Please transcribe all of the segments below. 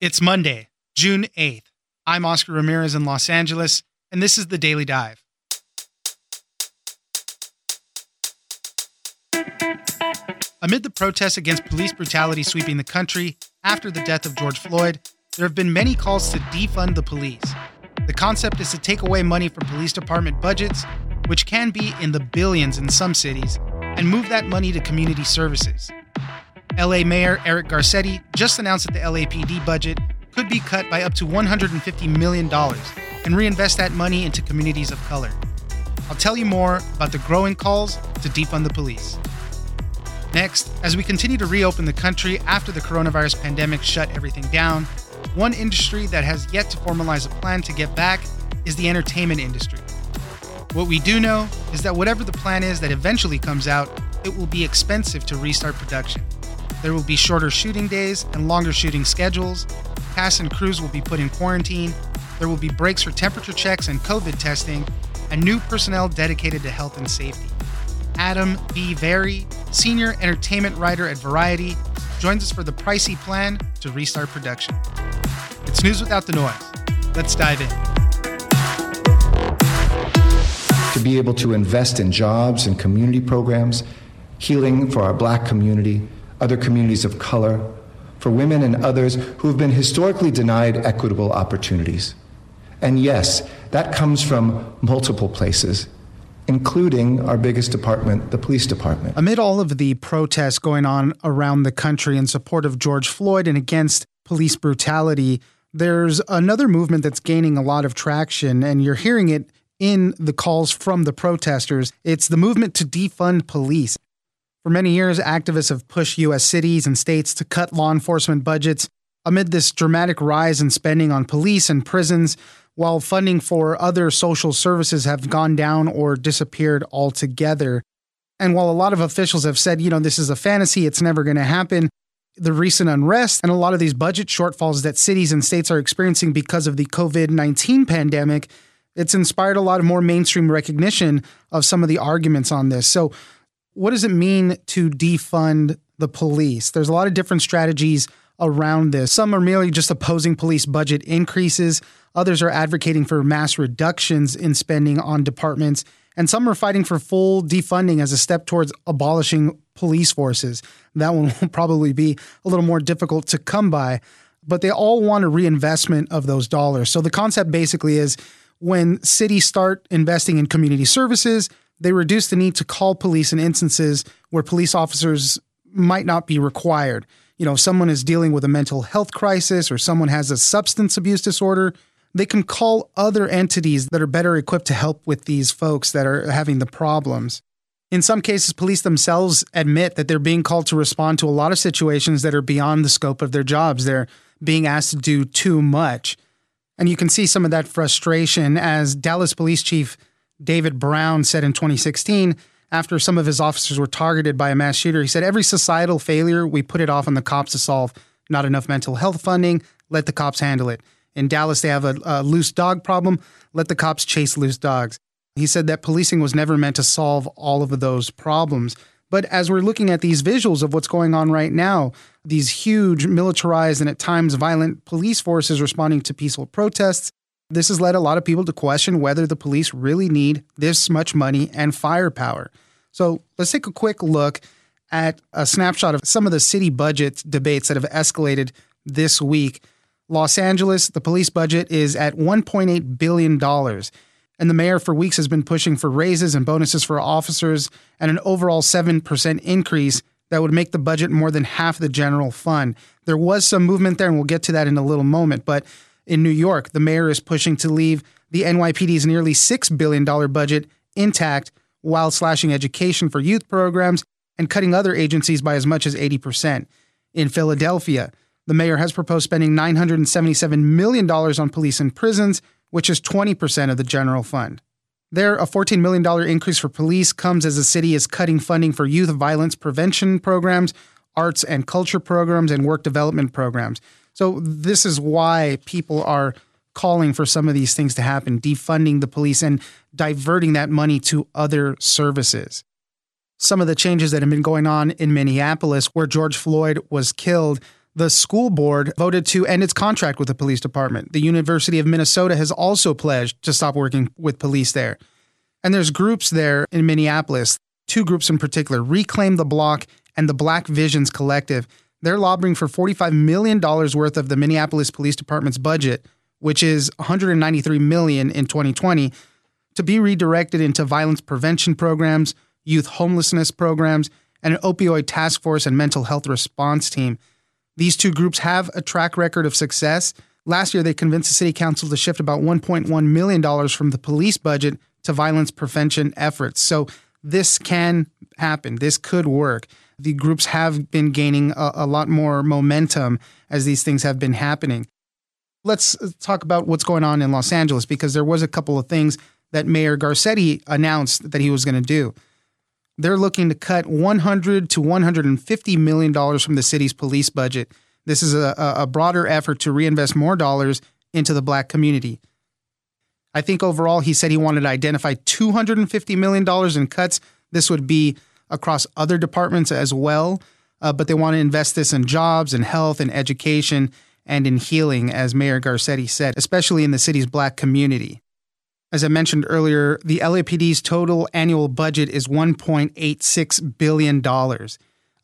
It's Monday, June 8th. I'm Oscar Ramirez in Los Angeles, and this is the Daily Dive. Amid the protests against police brutality sweeping the country after the death of George Floyd, there have been many calls to defund the police. The concept is to take away money from police department budgets, which can be in the billions in some cities, and move that money to community services. LA Mayor Eric Garcetti just announced that the LAPD budget could be cut by up to $150 million and reinvest that money into communities of color. I'll tell you more about the growing calls to defund the police. Next, as we continue to reopen the country after the coronavirus pandemic shut everything down, one industry that has yet to formalize a plan to get back is the entertainment industry. What we do know is that whatever the plan is that eventually comes out, it will be expensive to restart production. There will be shorter shooting days and longer shooting schedules. Cast and crews will be put in quarantine. There will be breaks for temperature checks and COVID testing, and new personnel dedicated to health and safety. Adam B. Vary, senior entertainment writer at Variety, joins us for the pricey plan to restart production. It's news without the noise. Let's dive in. To be able to invest in jobs and community programs, healing for our black community, other communities of color, for women and others who have been historically denied equitable opportunities. And yes, that comes from multiple places, including our biggest department, the police department. Amid all of the protests going on around the country in support of George Floyd and against police brutality, there's another movement that's gaining a lot of traction, and you're hearing it in the calls from the protesters. It's the movement to defund police. For many years, activists have pushed U.S. cities and states to cut law enforcement budgets amid this dramatic rise in spending on police and prisons, while funding for other social services have gone down or disappeared altogether. And while a lot of officials have said, you know, this is a fantasy, it's never going to happen, the recent unrest and a lot of these budget shortfalls that cities and states are experiencing because of the COVID 19 pandemic, it's inspired a lot of more mainstream recognition of some of the arguments on this. So, what does it mean to defund the police? There's a lot of different strategies around this. Some are merely just opposing police budget increases, others are advocating for mass reductions in spending on departments, and some are fighting for full defunding as a step towards abolishing police forces. That one will probably be a little more difficult to come by, but they all want a reinvestment of those dollars. So the concept basically is when cities start investing in community services, they reduce the need to call police in instances where police officers might not be required. You know, if someone is dealing with a mental health crisis or someone has a substance abuse disorder, they can call other entities that are better equipped to help with these folks that are having the problems. In some cases, police themselves admit that they're being called to respond to a lot of situations that are beyond the scope of their jobs. They're being asked to do too much. And you can see some of that frustration as Dallas Police Chief David Brown said in 2016 after some of his officers were targeted by a mass shooter. He said, Every societal failure, we put it off on the cops to solve. Not enough mental health funding, let the cops handle it. In Dallas, they have a, a loose dog problem, let the cops chase loose dogs. He said that policing was never meant to solve all of those problems. But as we're looking at these visuals of what's going on right now, these huge militarized and at times violent police forces responding to peaceful protests, this has led a lot of people to question whether the police really need this much money and firepower. So let's take a quick look at a snapshot of some of the city budget debates that have escalated this week. Los Angeles, the police budget is at $1.8 billion. And the mayor for weeks has been pushing for raises and bonuses for officers and an overall 7% increase that would make the budget more than half the general fund. There was some movement there, and we'll get to that in a little moment. But in New York, the mayor is pushing to leave the NYPD's nearly $6 billion budget intact while slashing education for youth programs and cutting other agencies by as much as 80%. In Philadelphia, the mayor has proposed spending $977 million on police and prisons, which is 20% of the general fund. There, a $14 million increase for police comes as the city is cutting funding for youth violence prevention programs, arts and culture programs, and work development programs. So this is why people are calling for some of these things to happen, defunding the police and diverting that money to other services. Some of the changes that have been going on in Minneapolis, where George Floyd was killed, The school board voted to end its contract with the police department. The University of Minnesota has also pledged to stop working with police there. And there's groups there in Minneapolis, two groups in particular Reclaim the Block and the Black Visions Collective. They're lobbying for $45 million worth of the Minneapolis Police Department's budget, which is 193 million in 2020, to be redirected into violence prevention programs, youth homelessness programs, and an opioid task force and mental health response team. These two groups have a track record of success. Last year, they convinced the city council to shift about $1.1 million from the police budget to violence prevention efforts. So this can happen. This could work. The groups have been gaining a, a lot more momentum as these things have been happening. Let's uh, talk about what's going on in Los Angeles because there was a couple of things that Mayor Garcetti announced that he was going to do. They're looking to cut 100 to 150 million dollars from the city's police budget. This is a, a broader effort to reinvest more dollars into the black community. I think overall, he said he wanted to identify $250 million in cuts. This would be across other departments as well, uh, but they want to invest this in jobs and health and education and in healing, as Mayor Garcetti said, especially in the city's black community. As I mentioned earlier, the LAPD's total annual budget is $1.86 billion.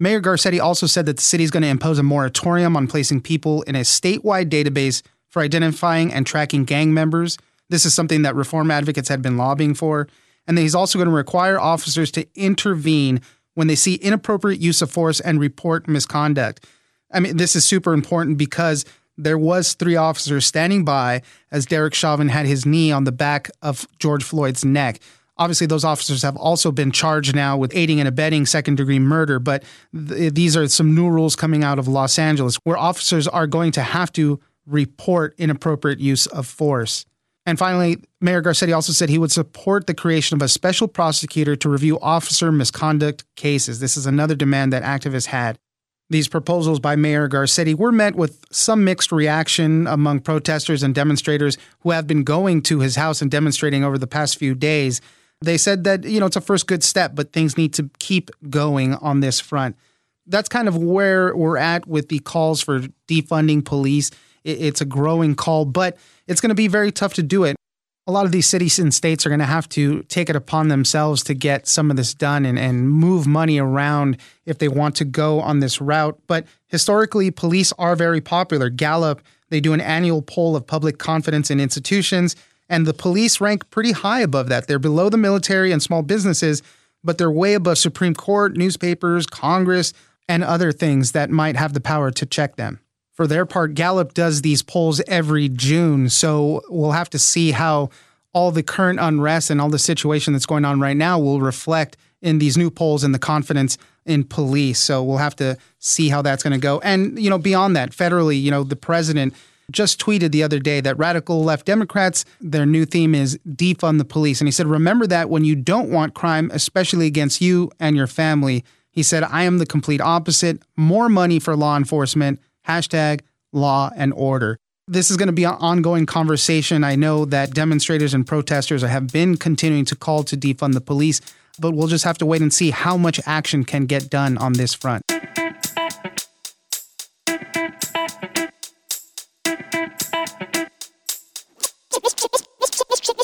Mayor Garcetti also said that the city is going to impose a moratorium on placing people in a statewide database for identifying and tracking gang members this is something that reform advocates had been lobbying for. And he's also going to require officers to intervene when they see inappropriate use of force and report misconduct. I mean, this is super important because there was three officers standing by as Derek Chauvin had his knee on the back of George Floyd's neck. Obviously, those officers have also been charged now with aiding and abetting second degree murder, but th- these are some new rules coming out of Los Angeles where officers are going to have to report inappropriate use of force. And finally, Mayor Garcetti also said he would support the creation of a special prosecutor to review officer misconduct cases. This is another demand that activists had. These proposals by Mayor Garcetti were met with some mixed reaction among protesters and demonstrators who have been going to his house and demonstrating over the past few days. They said that, you know, it's a first good step, but things need to keep going on this front. That's kind of where we're at with the calls for defunding police. It's a growing call, but it's going to be very tough to do it. A lot of these cities and states are going to have to take it upon themselves to get some of this done and, and move money around if they want to go on this route. But historically, police are very popular. Gallup, they do an annual poll of public confidence in institutions, and the police rank pretty high above that. They're below the military and small businesses, but they're way above Supreme Court, newspapers, Congress, and other things that might have the power to check them for their part, Gallup does these polls every June. So we'll have to see how all the current unrest and all the situation that's going on right now will reflect in these new polls and the confidence in police. So we'll have to see how that's going to go. And, you know, beyond that, federally, you know, the president just tweeted the other day that radical left Democrats, their new theme is defund the police. And he said, remember that when you don't want crime, especially against you and your family. He said, I am the complete opposite. More money for law enforcement, hashtag law and order. This is going to be an ongoing conversation. I know that demonstrators and protesters have been continuing to call to defund the police, but we'll just have to wait and see how much action can get done on this front.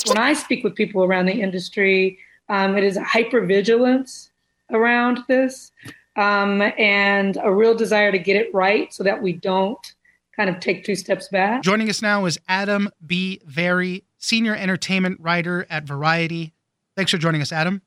When I speak with people around the industry, um, it is a hypervigilance around this um, and a real desire to get it right so that we don't kind of take two steps back. Joining us now is Adam B. Vary, senior entertainment writer at Variety. Thanks for joining us, Adam.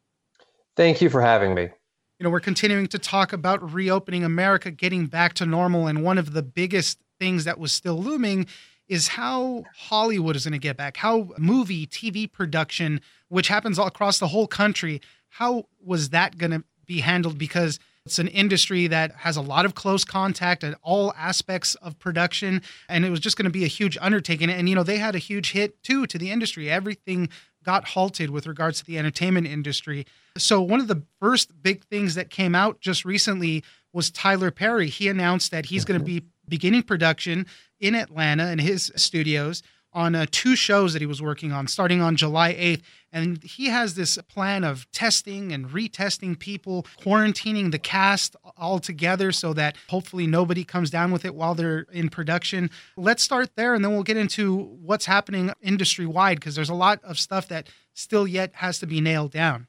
Thank you for having me. You know, we're continuing to talk about reopening America, getting back to normal. And one of the biggest things that was still looming is how Hollywood is going to get back, how movie, TV production, which happens all across the whole country, how was that going to be handled? Because it's an industry that has a lot of close contact at all aspects of production, and it was just going to be a huge undertaking. And, you know, they had a huge hit too to the industry. Everything got halted with regards to the entertainment industry. So, one of the first big things that came out just recently was Tyler Perry. He announced that he's going to mm-hmm. be beginning production in Atlanta in his studios on uh, two shows that he was working on starting on July 8th. And he has this plan of testing and retesting people, quarantining the cast all together so that hopefully nobody comes down with it while they're in production. Let's start there and then we'll get into what's happening industry wide because there's a lot of stuff that still yet has to be nailed down.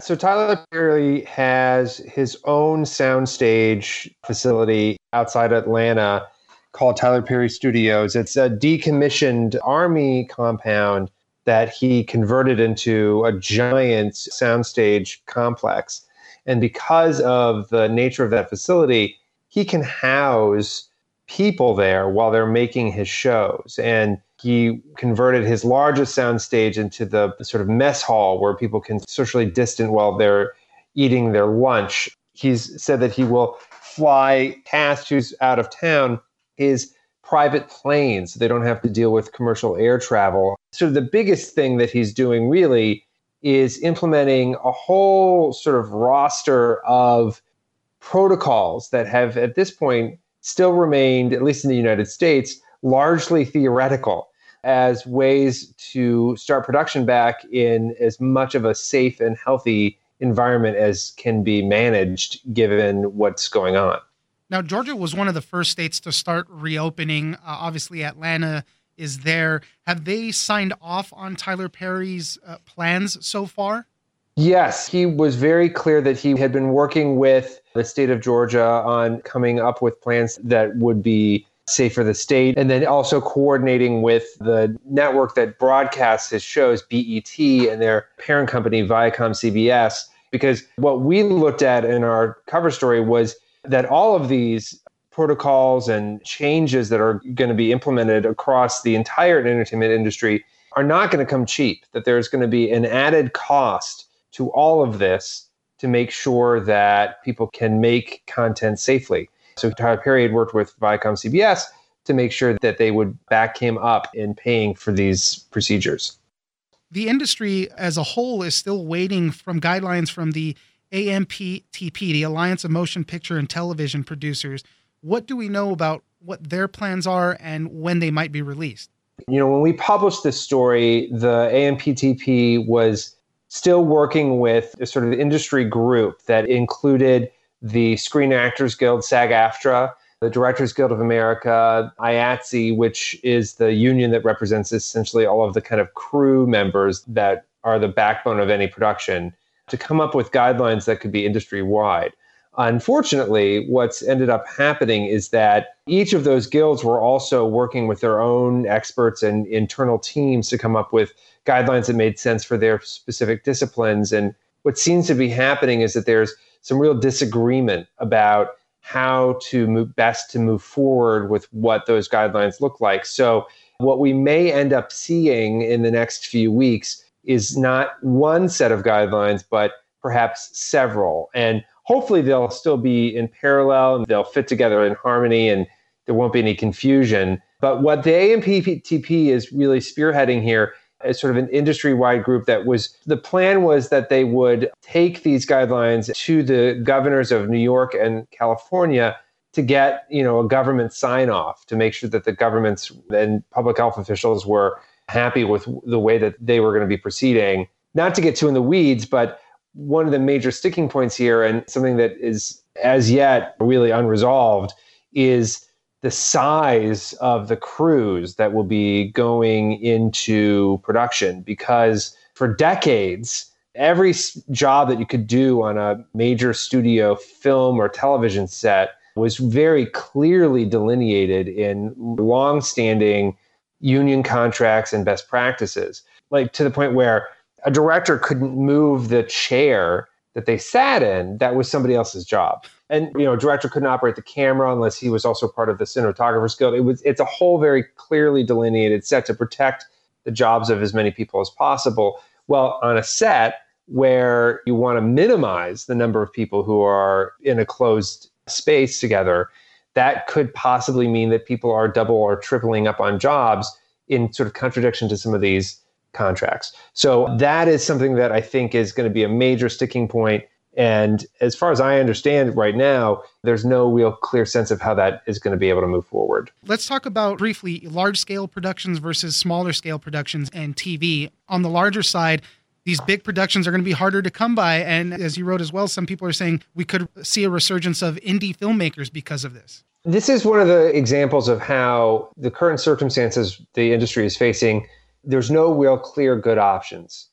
So Tyler Perry has his own soundstage facility outside Atlanta called Tyler Perry Studios. It's a decommissioned army compound that he converted into a giant soundstage complex. And because of the nature of that facility, he can house people there while they're making his shows. And he converted his largest soundstage into the, sort of mess hall where people can socially distant while they're eating their lunch. He's said that he will fly past who's out of town his private planes they don't have to deal with commercial air travel. So the biggest thing that he's doing really is implementing a whole sort of roster of protocols that have at this point still remained, at least in the United States, largely theoretical as ways to start production back in as much of a safe and healthy environment as can be managed given what's going on. Now, Georgia was one of the first states to start reopening. Uh, obviously, Atlanta is there. Have they signed off on Tyler Perry's uh, plans so far? Yes, he was very clear that he had been working with the state of Georgia on coming up with plans that would be safe for the state, and then also coordinating with the network that broadcasts his shows, BET, and their parent company, Viacom CBS. Because what we looked at in our cover story was that all of these protocols and changes that are going to be implemented across the entire entertainment industry are not going to come cheap, that there's going to be an added cost to all of this to make sure that people can make content safely. So Tyler Perry had worked with Viacom CBS to make sure that they would back him up in paying for these procedures. The industry as a whole is still waiting from guidelines from the AMPTP, the Alliance of Motion Picture and Television Producers. What do we know about what their plans are and when they might be released? You know, when we published this story, the AMPTP was still working with a sort of industry group that included the Screen Actors Guild, SAG AFTRA, the Directors Guild of America, IATSE, which is the union that represents essentially all of the kind of crew members that are the backbone of any production to come up with guidelines that could be industry wide. Unfortunately, what's ended up happening is that each of those guilds were also working with their own experts and internal teams to come up with guidelines that made sense for their specific disciplines. And what seems to be happening is that there's some real disagreement about how to move best to move forward with what those guidelines look like. So, what we may end up seeing in the next few weeks is not one set of guidelines, but perhaps several. And hopefully they'll still be in parallel and they'll fit together in harmony and there won't be any confusion. But what the AMPTP is really spearheading here is sort of an industry wide group that was the plan was that they would take these guidelines to the governors of New York and California to get you know a government sign off to make sure that the governments and public health officials were happy with the way that they were going to be proceeding. Not to get too in the weeds, but one of the major sticking points here, and something that is as yet really unresolved, is the size of the crews that will be going into production. Because for decades, every job that you could do on a major studio film or television set was very clearly delineated in long standing union contracts and best practices, like to the point where a director couldn't move the chair that they sat in that was somebody else's job. And you know a director couldn't operate the camera unless he was also part of the cinematographers guild it was it's a whole very clearly delineated set to protect the jobs of as many people as possible. Well on a set where you want to minimize the number of people who are in a closed space together that could possibly mean that people are double or tripling up on jobs in sort of contradiction to some of these contracts. So that is something that I think is going to be a major sticking point. And as far as I understand right now, there's no real clear sense of how that is going to be able to move forward. Let's talk about briefly large scale productions versus smaller scale productions and TV. On the larger side, these big productions are going to be harder to come by. And as you wrote as well, some people are saying we could see a resurgence of indie filmmakers because of this. This is one of the examples of how the current circumstances the industry is facing, there's no real clear good options.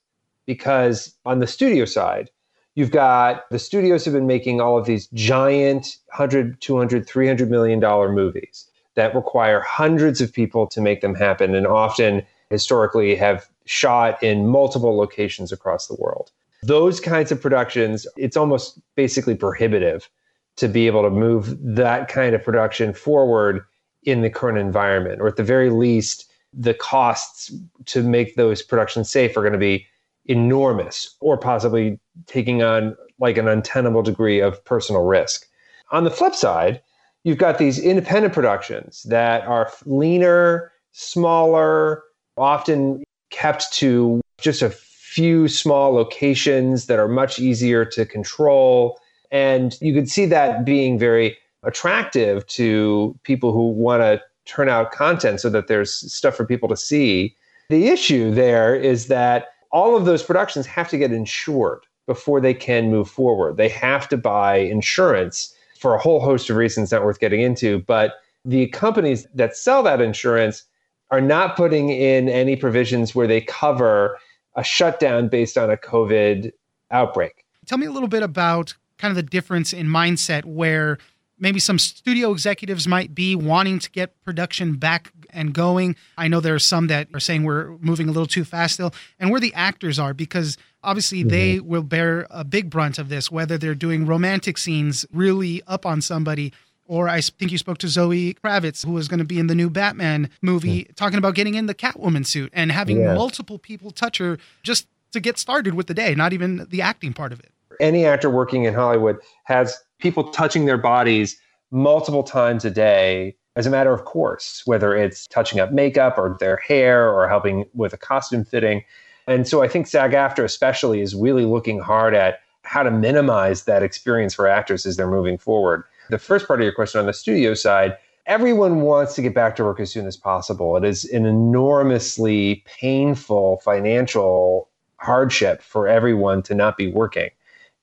Because on the studio side, You've got the studios have been making all of these giant 100, 200, 300 million dollar movies that require hundreds of people to make them happen and often historically have shot in multiple locations across the world. Those kinds of productions, it's almost basically prohibitive to be able to move that kind of production forward in the current environment, or at the very least, the costs to make those productions safe are going to be enormous or possibly taking on like an untenable degree of personal risk. On the flip side, you've got these independent productions that are leaner, smaller, often kept to just a few small locations that are much easier to control. And you could see that being very attractive to people who want to turn out content so that there's stuff for people to see. The issue there is that all of those productions have to get insured before they can move forward. They have to buy insurance for a whole host of reasons not worth getting into. But the companies that sell that insurance are not putting in any provisions where they cover a shutdown based on a COVID outbreak. Tell me a little bit about kind of the difference in mindset where maybe some studio executives might be wanting to get production back and going. I know there are some that are saying we're moving a little too fast still, and where the actors are, because obviously mm-hmm. they will bear a big brunt of this, whether they're doing romantic scenes really up on somebody. Or I think you spoke to Zoe Kravitz, who was going to be in the new Batman movie, mm-hmm. talking about getting in the Catwoman suit and having yeah. multiple people touch her just to get started with the day, not even the acting part of it. Any actor working in Hollywood has people touching their bodies multiple times a day as a matter of course, whether it's touching up makeup or their hair or helping with a costume fitting. And so I think SAG AFTRA, especially, is really looking hard at how to minimize that experience for actors as they're moving forward. The first part of your question on the studio side, everyone wants to get back to work as soon as possible. It is an enormously painful financial hardship for everyone to not be working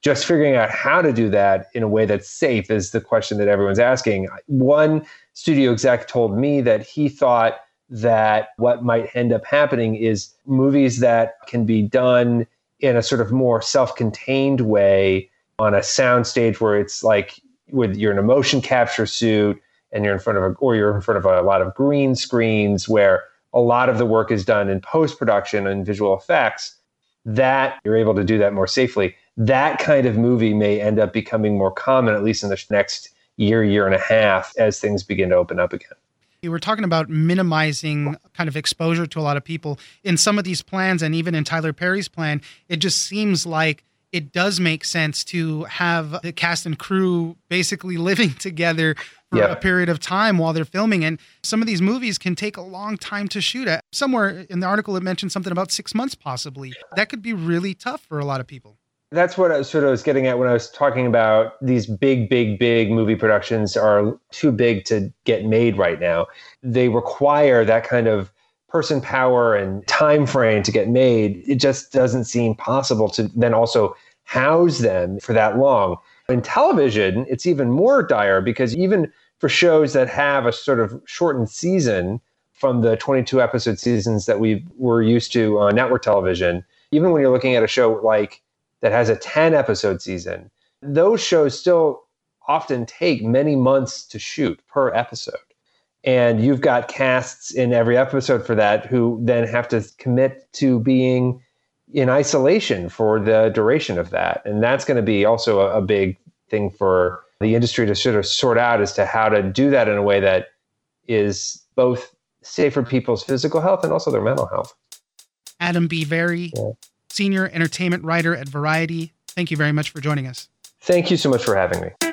just figuring out how to do that in a way that's safe is the question that everyone's asking. One studio exec told me that he thought that what might end up happening is movies that can be done in a sort of more self-contained way on a sound stage where it's like with you're in a motion capture suit and you're in front of a or you're in front of a lot of green screens where a lot of the work is done in post-production and visual effects that you're able to do that more safely that kind of movie may end up becoming more common, at least in the next year, year and a half, as things begin to open up again. You were talking about minimizing kind of exposure to a lot of people. In some of these plans, and even in Tyler Perry's plan, it just seems like it does make sense to have the cast and crew basically living together for a period of time while they're filming. And some of these movies can take a long time to shoot at. Somewhere in the article, it mentioned something about six months, possibly. That could be really tough for a lot of people. That's what I was sort of was getting at when I was talking about these big, big, big movie productions are too big to get made right now. They require that kind of person power and time frame to get made. It just doesn't seem possible to then also house them for that long. In television, it's even more dire because even for shows that have a sort of shortened season from the 22 episode seasons that we were used to on network television, even when you're looking at a show like that has a 10 episode season, those shows still often take many months to shoot per episode. And you've got casts in every episode for that who then have to commit to being in isolation for the duration of that. And that's going to be also a, a big thing for the industry to sort of sort out as to how to do that in a way that is both safe for people's physical health and also their mental health. Adam B. Vary, yeah senior entertainment writer at Variety. Thank you very much for joining us. Thank you so much for having me.